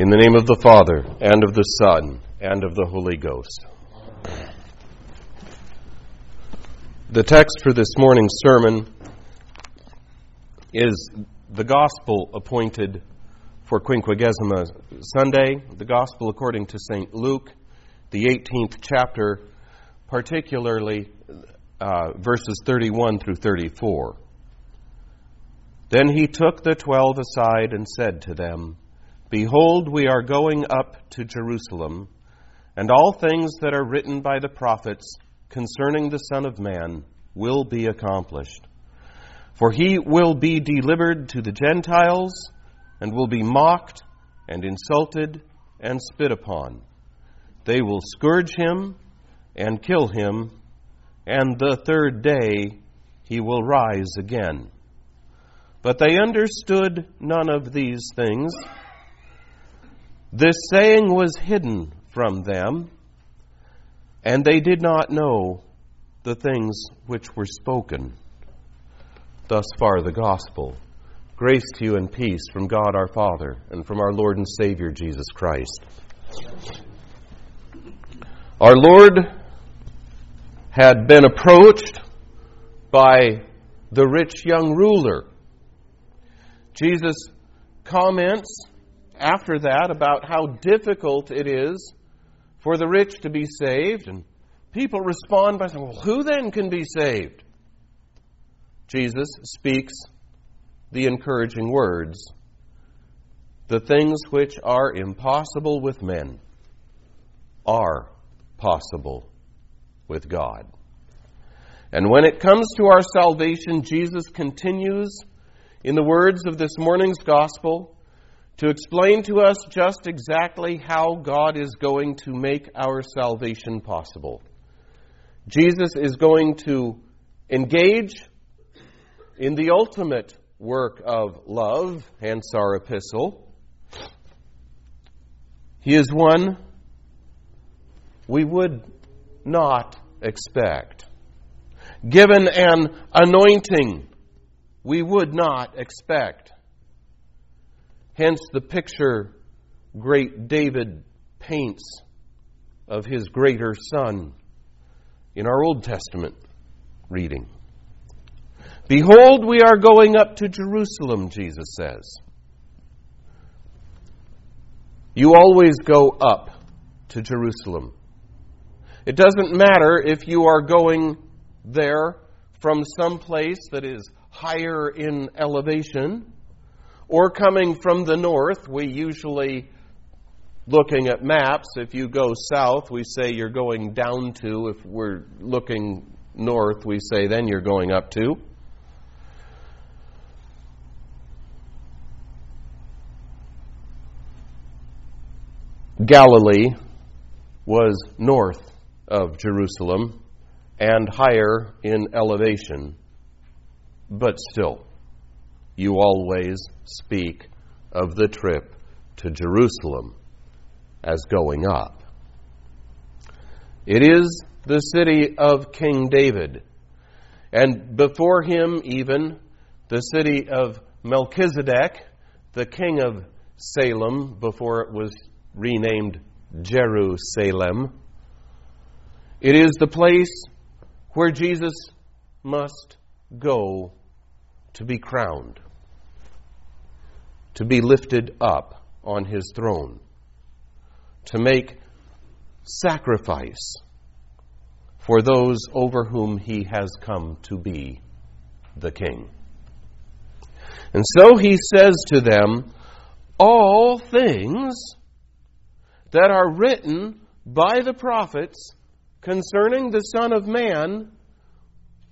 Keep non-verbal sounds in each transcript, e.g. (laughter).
In the name of the Father, and of the Son, and of the Holy Ghost. The text for this morning's sermon is the Gospel appointed for Quinquagesima Sunday, the Gospel according to St. Luke, the 18th chapter, particularly uh, verses 31 through 34. Then he took the twelve aside and said to them, Behold, we are going up to Jerusalem, and all things that are written by the prophets concerning the Son of Man will be accomplished. For he will be delivered to the Gentiles, and will be mocked, and insulted, and spit upon. They will scourge him, and kill him, and the third day he will rise again. But they understood none of these things this saying was hidden from them, and they did not know the things which were spoken. Thus far, the gospel. Grace to you and peace from God our Father and from our Lord and Savior Jesus Christ. Our Lord had been approached by the rich young ruler. Jesus comments after that about how difficult it is for the rich to be saved, and people respond by saying, Well, who then can be saved? Jesus speaks the encouraging words The things which are impossible with men are possible with God. And when it comes to our salvation, Jesus continues in the words of this morning's gospel to explain to us just exactly how God is going to make our salvation possible. Jesus is going to engage in the ultimate work of love, hence our epistle. He is one we would not expect. Given an anointing we would not expect. Hence the picture great David paints of his greater son in our Old Testament reading. Behold, we are going up to Jerusalem, Jesus says. You always go up to Jerusalem. It doesn't matter if you are going there from some place that is higher in elevation or coming from the north, we usually, looking at maps, if you go south, we say you're going down to. If we're looking north, we say then you're going up to. Galilee was north of Jerusalem and higher in elevation, but still you always speak of the trip to Jerusalem as going up. It is the city of King David, and before him, even the city of Melchizedek, the king of Salem, before it was renamed Jerusalem. It is the place where Jesus must go to be crowned, to be lifted up on his throne, to make sacrifice for those over whom he has come to be the king. And so he says to them, All things that are written by the prophets concerning the Son of Man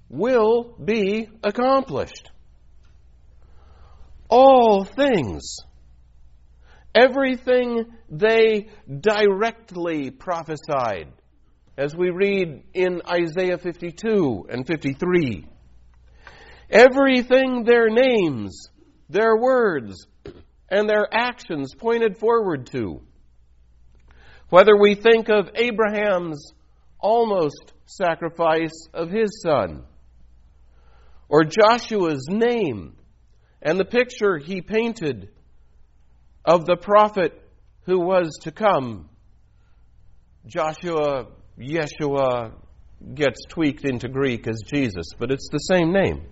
will be accomplished all things. Everything they directly prophesied, as we read in Isaiah 52 and 53. Everything their names, their words, and their actions pointed forward to. Whether we think of Abraham's almost sacrifice of his son, or Joshua's name and the picture he painted of the prophet who was to come. Joshua, Yeshua gets tweaked into Greek as Jesus, but it's the same name.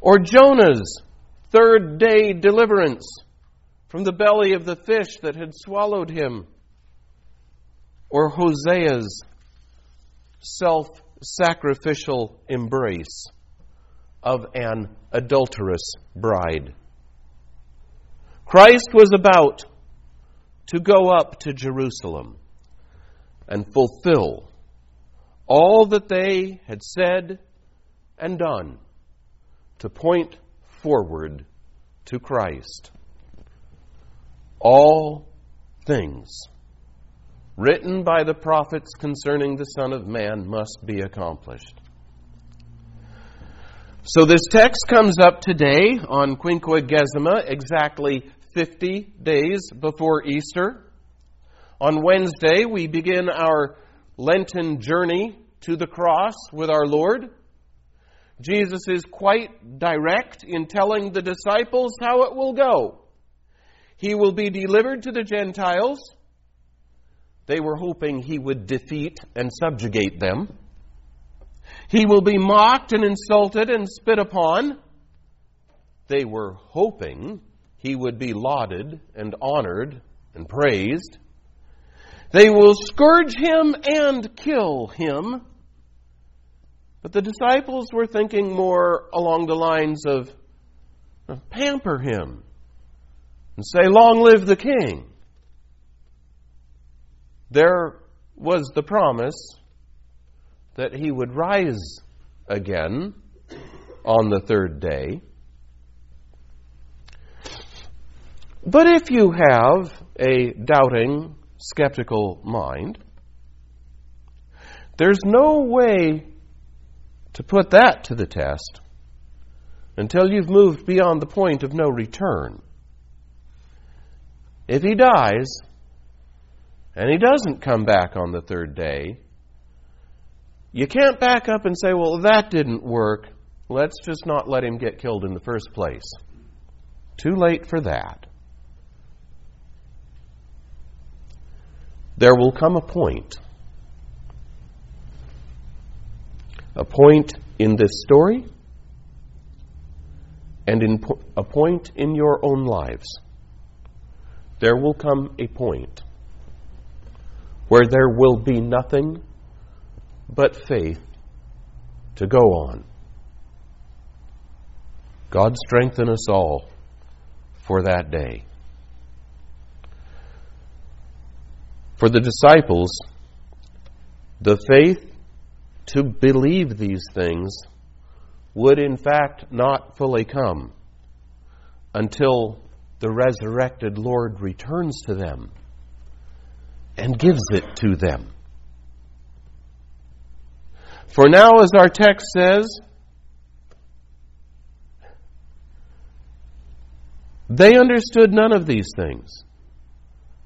Or Jonah's third day deliverance from the belly of the fish that had swallowed him. Or Hosea's self sacrificial embrace of an adulterous bride. Christ was about to go up to Jerusalem and fulfill all that they had said and done to point forward to Christ. All things written by the prophets concerning the Son of Man must be accomplished. So this text comes up today on Quinquagesima, exactly 50 days before Easter. On Wednesday, we begin our Lenten journey to the cross with our Lord. Jesus is quite direct in telling the disciples how it will go. He will be delivered to the Gentiles. They were hoping he would defeat and subjugate them. He will be mocked and insulted and spit upon. They were hoping he would be lauded and honored and praised. They will scourge him and kill him. But the disciples were thinking more along the lines of pamper him and say, Long live the king. There was the promise that he would rise again on the third day. But if you have a doubting, skeptical mind, there's no way to put that to the test until you've moved beyond the point of no return. If he dies and he doesn't come back on the third day, you can't back up and say, well, that didn't work. Let's just not let him get killed in the first place. Too late for that. There will come a point, a point in this story, and in po- a point in your own lives. There will come a point where there will be nothing but faith to go on. God strengthen us all for that day. For the disciples, the faith to believe these things would in fact not fully come until the resurrected Lord returns to them and gives it to them. For now, as our text says, they understood none of these things.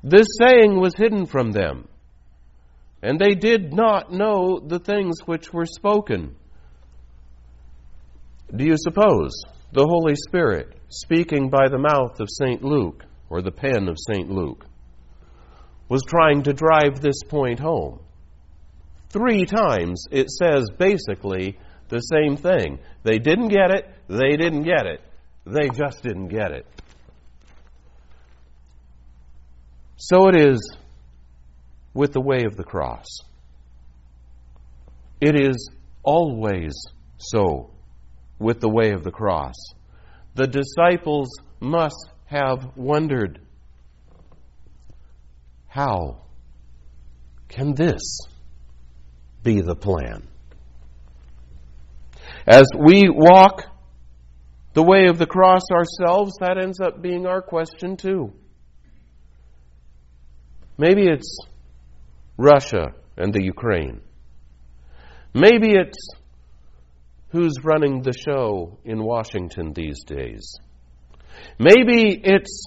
This saying was hidden from them, and they did not know the things which were spoken. Do you suppose the Holy Spirit, speaking by the mouth of St. Luke, or the pen of St. Luke, was trying to drive this point home? Three times it says basically the same thing. They didn't get it, they didn't get it, they just didn't get it. So it is with the way of the cross. It is always so with the way of the cross. The disciples must have wondered how can this be the plan. As we walk the way of the cross ourselves, that ends up being our question too. Maybe it's Russia and the Ukraine. Maybe it's who's running the show in Washington these days. Maybe it's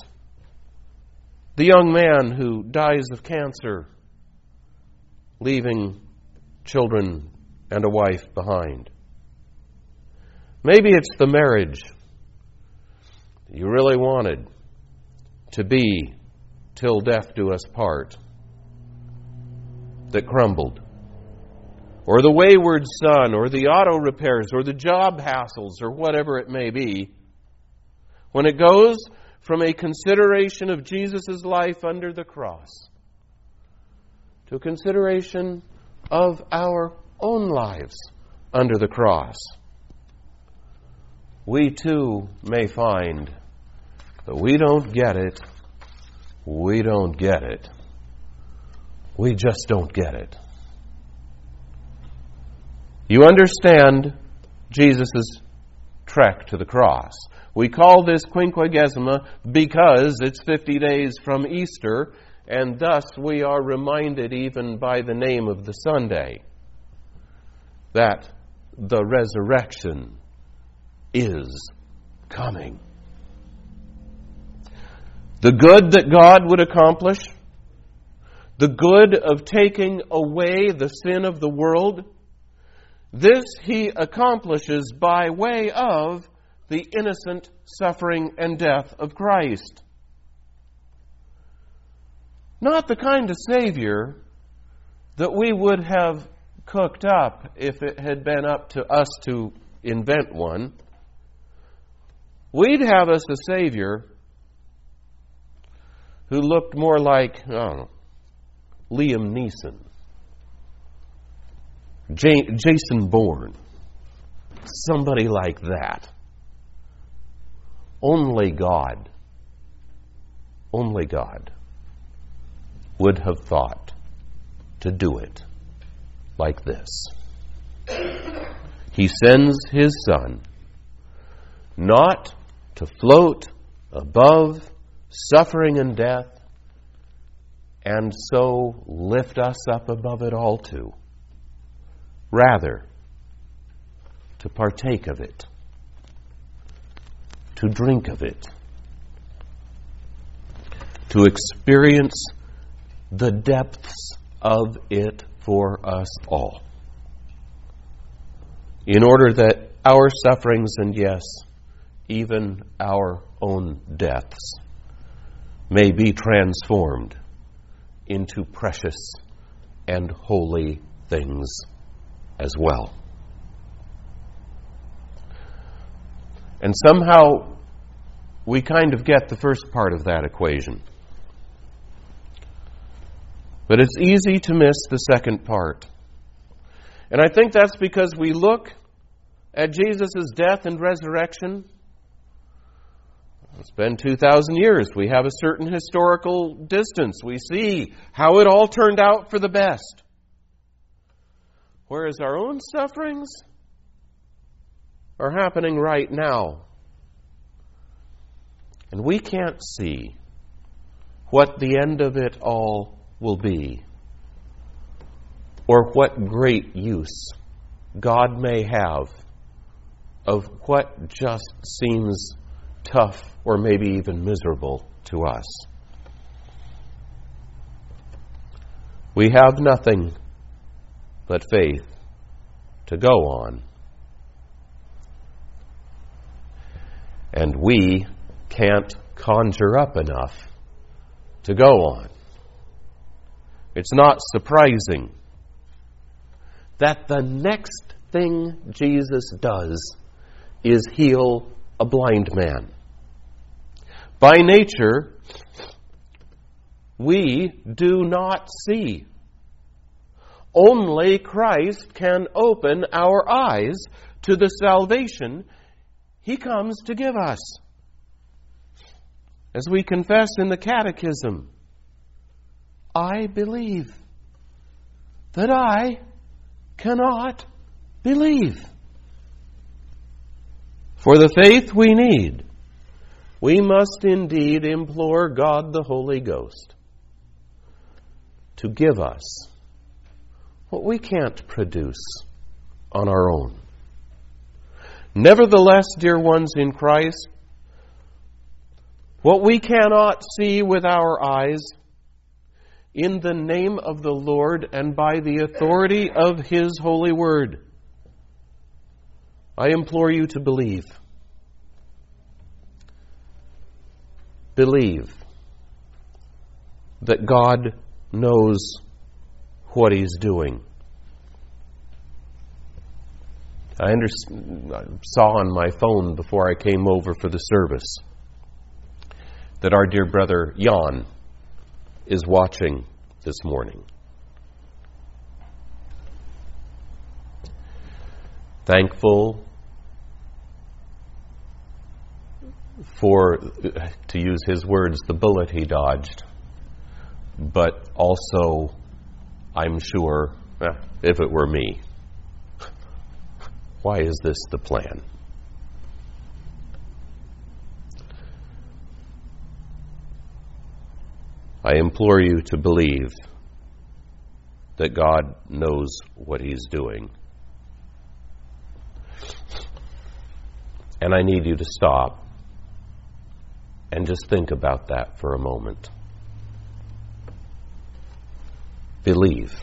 the young man who dies of cancer, leaving children, and a wife behind. Maybe it's the marriage you really wanted to be till death do us part that crumbled, or the wayward son, or the auto repairs, or the job hassles, or whatever it may be, when it goes from a consideration of Jesus' life under the cross to a consideration of our own lives under the cross, we too may find that we don't get it. We don't get it. We just don't get it. You understand Jesus' trek to the cross. We call this Quinquagesima because it's 50 days from Easter, and thus we are reminded, even by the name of the Sunday, that the resurrection is coming. The good that God would accomplish, the good of taking away the sin of the world, this he accomplishes by way of the innocent suffering and death of Christ. Not the kind of Savior that we would have cooked up if it had been up to us to invent one. We'd have us a Savior who looked more like, know, Liam Neeson, J- Jason Bourne, somebody like that. Only God, only God would have thought to do it like this. He sends his Son not to float above suffering and death and so lift us up above it all too. Rather, to partake of it to drink of it, to experience the depths of it for us all. In order that our sufferings and, yes, even our own deaths may be transformed into precious and holy things as well. And somehow we kind of get the first part of that equation. But it's easy to miss the second part. And I think that's because we look at Jesus' death and resurrection. It's been 2,000 years. We have a certain historical distance. We see how it all turned out for the best. Whereas our own sufferings, are happening right now. And we can't see what the end of it all will be, or what great use God may have of what just seems tough or maybe even miserable to us. We have nothing but faith to go on. and we can't conjure up enough to go on. It's not surprising that the next thing Jesus does is heal a blind man. By nature, we do not see. Only Christ can open our eyes to the salvation he comes to give us. As we confess in the Catechism, I believe that I cannot believe. For the faith we need, we must indeed implore God the Holy Ghost to give us what we can't produce on our own. Nevertheless, dear ones in Christ, what we cannot see with our eyes, in the name of the Lord and by the authority of His holy word, I implore you to believe. Believe that God knows what He's doing. I, under, I saw on my phone before I came over for the service that our dear brother Jan is watching this morning. Thankful for, to use his words, the bullet he dodged, but also, I'm sure, eh, if it were me, (laughs) why is this the plan? I implore you to believe that God knows what He's doing. And I need you to stop and just think about that for a moment. Believe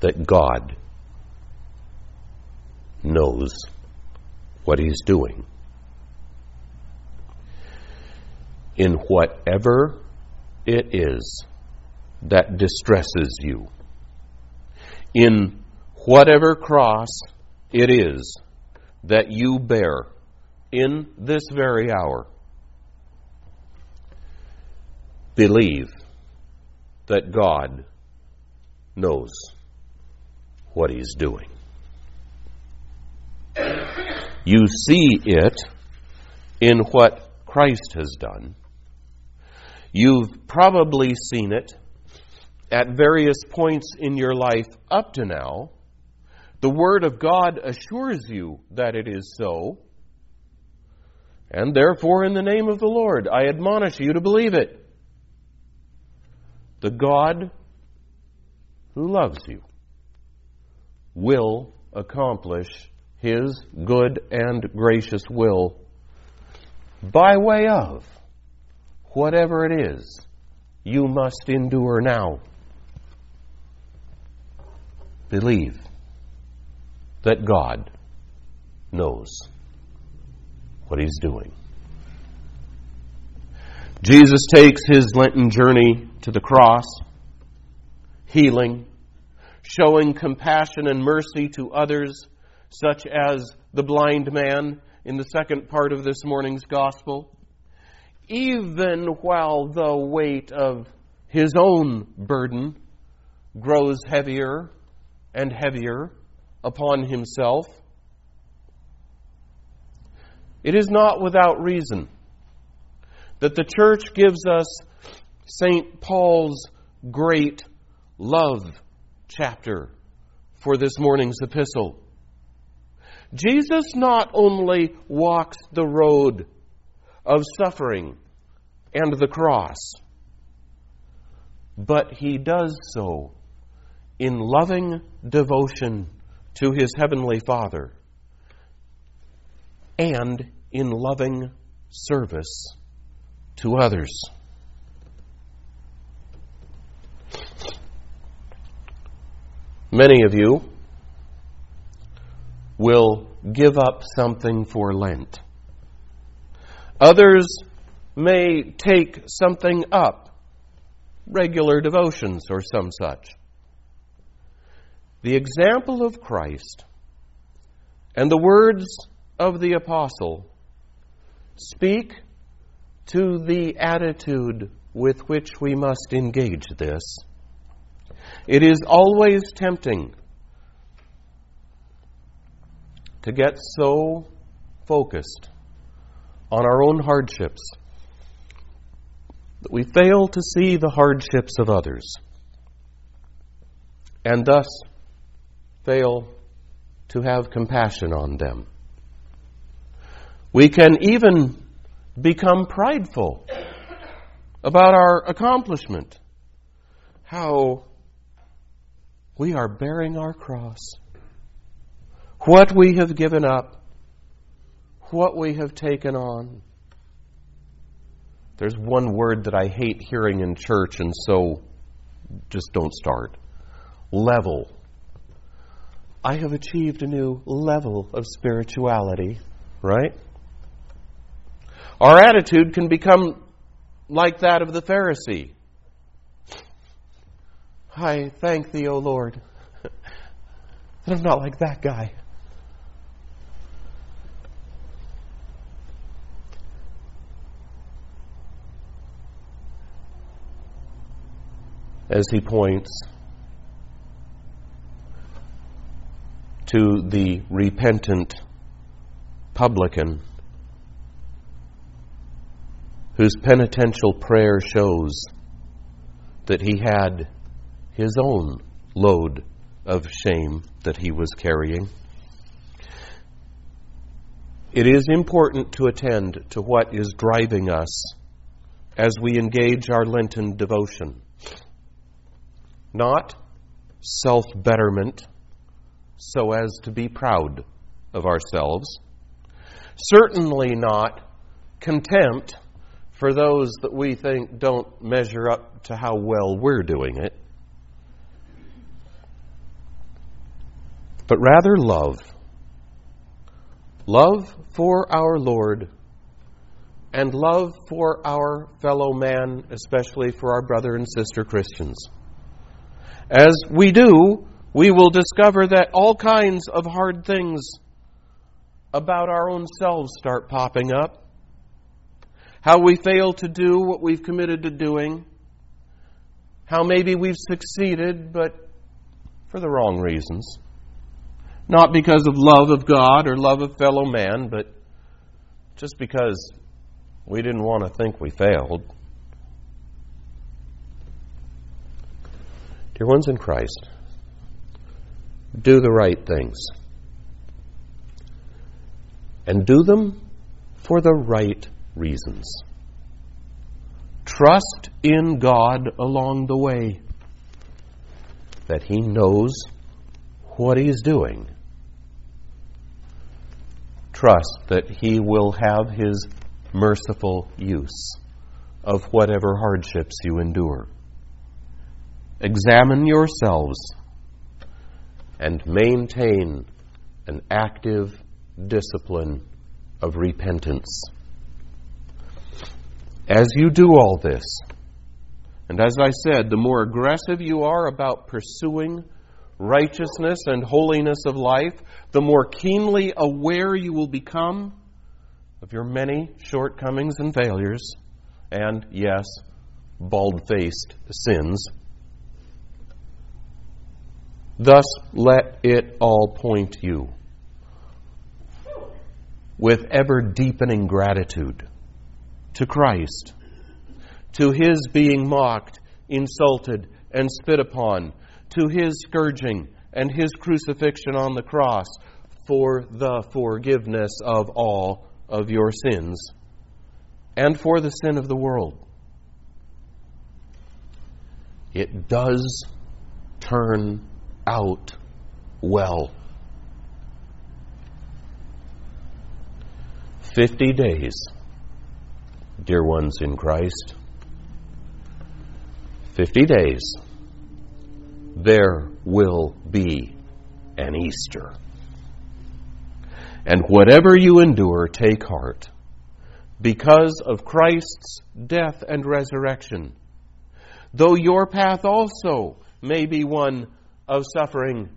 that God knows what He's doing. In whatever it is that distresses you, in whatever cross it is that you bear in this very hour, believe that God knows what He's doing. You see it in what Christ has done. You've probably seen it at various points in your life up to now. The Word of God assures you that it is so. And therefore, in the name of the Lord, I admonish you to believe it. The God who loves you will accomplish His good and gracious will by way of whatever it is you must endure now. Believe that God knows what He's doing. Jesus takes his Lenten journey to the cross, healing, showing compassion and mercy to others, such as the blind man in the second part of this morning's gospel, even while the weight of his own burden grows heavier and heavier upon himself. It is not without reason that the church gives us St. Paul's great love chapter for this morning's epistle. Jesus not only walks the road of suffering and the cross, but he does so in loving devotion to his heavenly Father and in loving service to others. Many of you will give up something for Lent. Others may take something up, regular devotions or some such. The example of Christ and the words of the apostle speak to the attitude with which we must engage this. It is always tempting to get so focused on our own hardships that we fail to see the hardships of others and thus fail to have compassion on them. We can even become prideful about our accomplishment. How we are bearing our cross. What we have given up. What we have taken on. There's one word that I hate hearing in church, and so just don't start. Level. I have achieved a new level of spirituality, right? Our attitude can become like that of the Pharisee I thank thee, O Lord, (laughs) that I'm not like that guy. As he points to the repentant publican whose penitential prayer shows that he had his own load of shame that he was carrying. It is important to attend to what is driving us as we engage our Lenten devotion. Not self betterment so as to be proud of ourselves. Certainly not contempt for those that we think don't measure up to how well we're doing it, but rather love. Love for our Lord and love for our fellow man, especially for our brother and sister Christians. As we do, we will discover that all kinds of hard things about our own selves start popping up how we fail to do what we've committed to doing, how maybe we've succeeded, but for the wrong reasons. Not because of love of God or love of fellow man, but just because we didn't want to think we failed. Dear ones in Christ, do the right things. And do them for the right reasons. Trust in God along the way, that He knows what He's doing. Trust that He will have His merciful use of whatever hardships you endure. Examine yourselves and maintain an active discipline of repentance. As you do all this, and as I said, the more aggressive you are about pursuing righteousness and holiness of life, the more keenly aware you will become of your many shortcomings and failures, and, yes, bald faced sins. Thus, let it all point you with ever deepening gratitude to Christ, to his being mocked, insulted, and spit upon, to his scourging and his crucifixion on the cross for the forgiveness of all of your sins and for the sin of the world. It does turn out well. Fifty days dear ones in Christ. Fifty days, there will be an Easter. And whatever you endure, take heart, because of Christ's death and resurrection. Though your path also may be one of suffering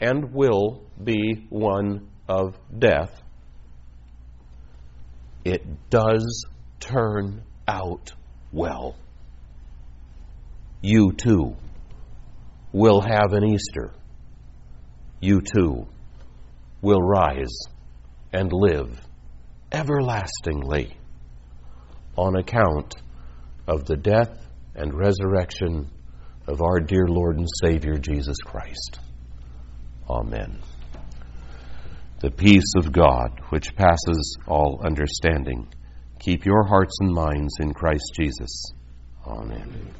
and will be one of death, it does turn out well. You too will have an Easter. You too will rise and live everlastingly on account of the death and resurrection of our dear Lord and Savior Jesus Christ. Amen the peace of God, which passes all understanding. Keep your hearts and minds in Christ Jesus. Amen.